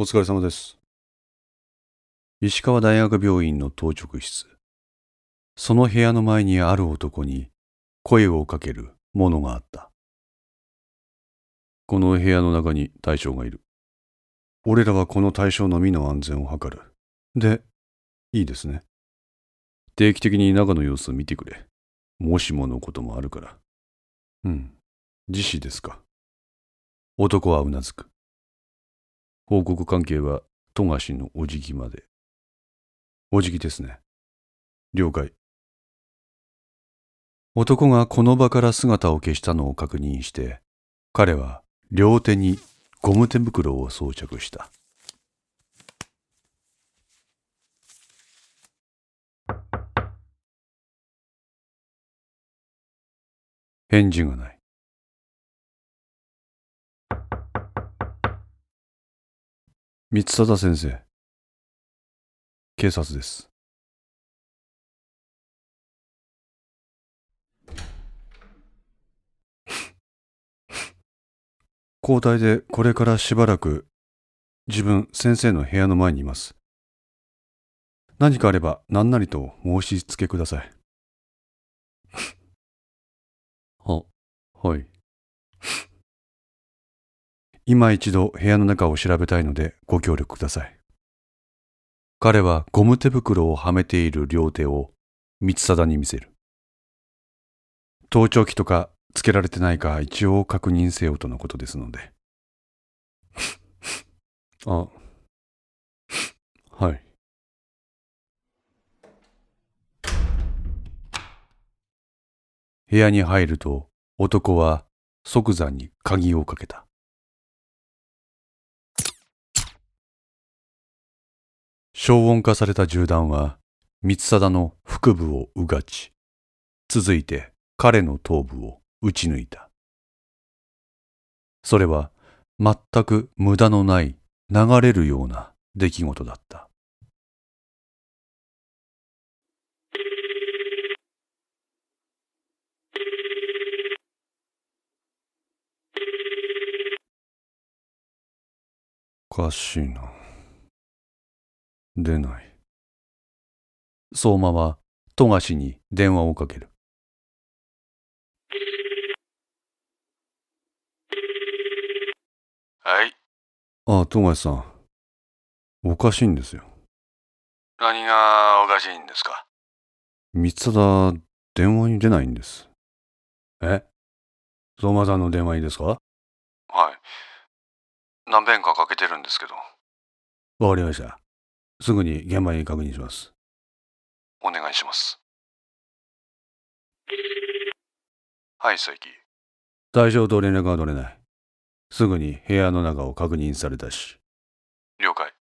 お疲れ様です。石川大学病院の当直室。その部屋の前にある男に声をかけるものがあった。この部屋の中に対象がいる。俺らはこの対象のみの安全を図る。で、いいですね。定期的に中の様子を見てくれ。もしものこともあるから。うん。自死ですか。男はうなずく。報告関係は富樫のお辞儀まで。お辞儀ですね。了解。男がこの場から姿を消したのを確認して、彼は両手にゴム手袋を装着した。返事がない。三貞先生。警察です。交代でこれからしばらく自分先生の部屋の前にいます。何かあれば何なりと申し付けください。は、はい。今一度部屋の中を調べたいのでご協力ください。彼はゴム手袋をはめている両手を三貞に見せる。盗聴器とかつけられてないか一応確認せよとのことですので。あ、はい。部屋に入ると男は即座に鍵をかけた。消音化された銃弾は三貞の腹部をうがち、続いて彼の頭部を撃ち抜いた。それは全く無駄のない流れるような出来事だった。おかしいな。出ない。相馬は富樫に電話をかける。はい。ああ、富樫さん。おかしいんですよ。何がおかしいんですか？三貞、電話に出ないんです。え？相馬さんの電話いいですか？はい。何遍かかけてるんですけど。わかりました。すぐに現場に確認します。お願いします。はい、佐伯。対象と連絡が取れない。すぐに部屋の中を確認されたし。了解。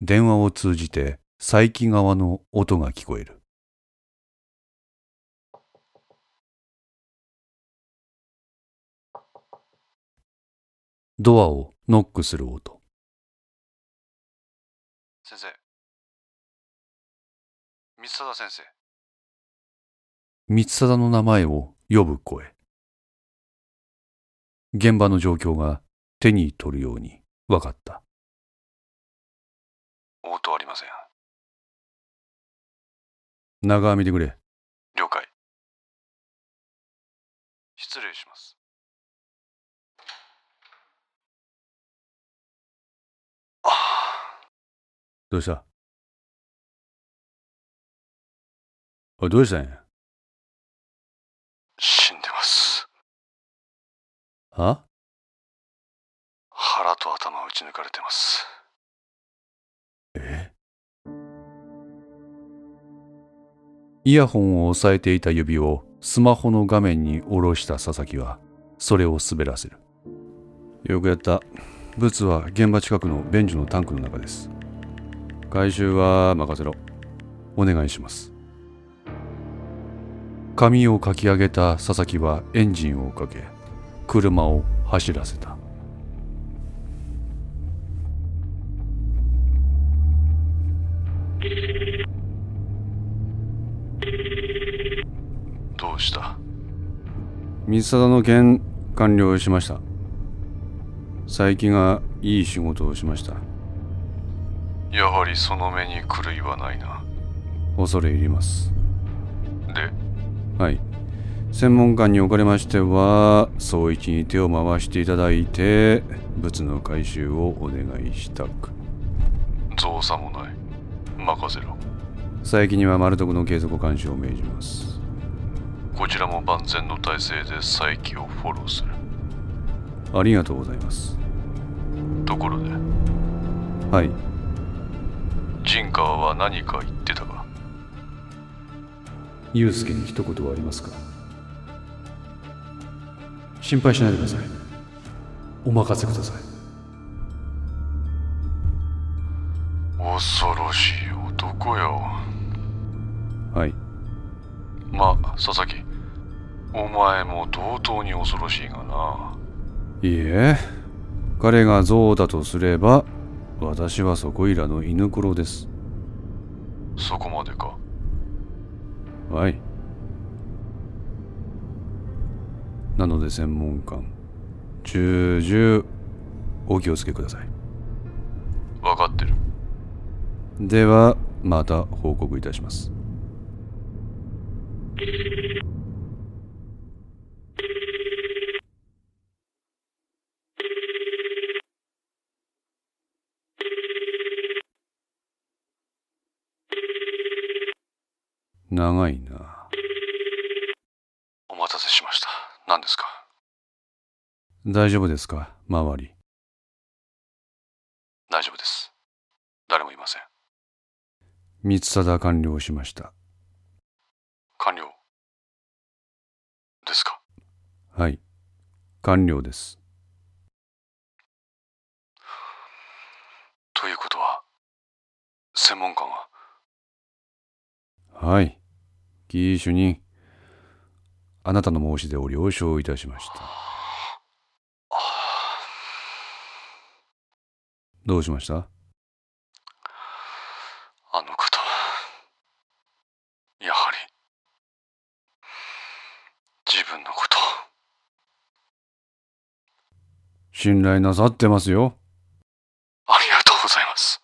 電話を通じて佐伯側の音が聞こえる。ドアをノックする音。先生。三貞先生。三貞の名前を呼ぶ声。現場の状況が手に取るように分かった。応答ありません。長見てくれ。了解。失礼します。ああ。どうした？おい、どうしたんや？死んでます。は？腹と頭を打ち抜かれてます。え？イヤホンを押さえていた指をスマホの画面に下ろした佐々木はそれを滑らせる。よくやった。ブツは現場近くのベンジュのタンクの中です回収は任せろ。お願いします。髪をかき上げた佐々木はエンジンをかけ車を走らせた。どうした？水貞の件完了しました。佐伯がいい仕事をしました。やはりその目に狂いはないな。恐れ入ります。で？はい。専門官におかれましては総一に手を回していただいて物の回収をお願いしたく。造作もない。任せろ。佐伯には丸徳の継続監視を命じます。こちらも万全の体制で佐伯をフォローする。ありがとうございます。ところで？はい。陣川は何か言ってたか？祐介に一言はありますか？心配しないでください。お任せください。恐ろしい男よ。はい。まあ佐々木。お前も同等に恐ろしいがな。いいえ。彼が象だとすれば私はそこいらの犬黒ですそこまでか。はい。なので専門官重々お気をつけください。分かってる。ではまた報告いたします長いな。お待たせしました。何ですか？大丈夫ですか？周り。大丈夫です。誰もいません。三貞完了しました。完了ですか？はい。完了です。ということは専門官は？はいキー主任あなたの申し出を了承いたしました。どうしました？あの方やはり自分のこと。信頼なさってますよありがとうございます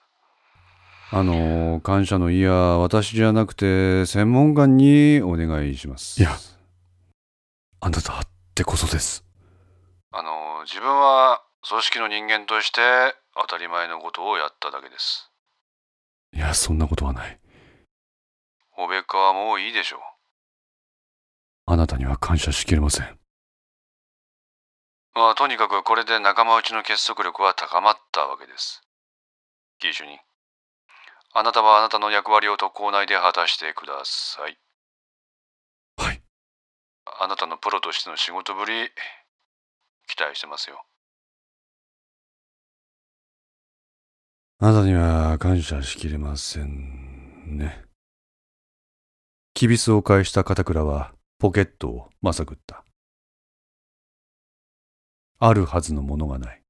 あの感謝の意や私じゃなくて専門官にお願いします。いやあなたってこそです。あの自分は組織の人間として当たり前のことをやっただけです。いやそんなことはない。おべっかはもういいでしょう。あなたには感謝しきれません。まあとにかくこれで仲間内の結束力は高まったわけです。キー主任あなたはあなたの役割を特攻内で果たしてくださいはいあなたのプロとしての仕事ぶり期待してますよあなたには感謝しきれませんね。きびすを返した片倉はポケットをまさぐった。あるはずのものがない。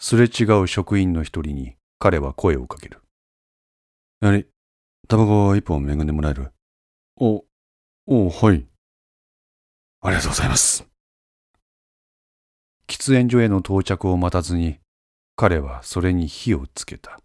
すれ違う職員の一人に彼は声をかける。やはり、タバコ一本恵んでもらえる？おおはいありがとうございます喫煙所への到着を待たずに彼はそれに火をつけた。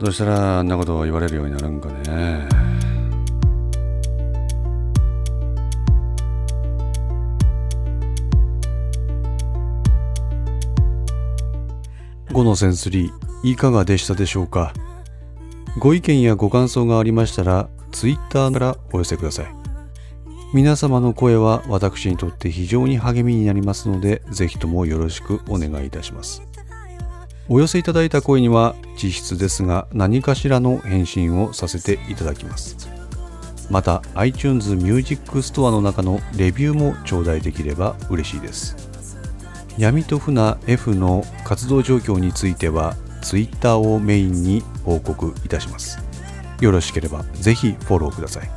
どうしたらあんなことを言われるようになるんかね。5のセンスリーいかがでしたでしょうか？ご意見やご感想がありましたら、ツイッターからお寄せください。皆様の声は私にとって非常に励みになりますので、ぜひともよろしくお願いいたします。お寄せいただいた声には、実質ですが何かしらの返信をさせていただきます。また、iTunes Music Store の中のレビューも頂戴できれば嬉しいです。闇と船 F の活動状況については、Twitter をメインに報告いたします。よろしければぜひフォローください。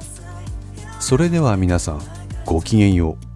それでは皆さん、ごきげんよう。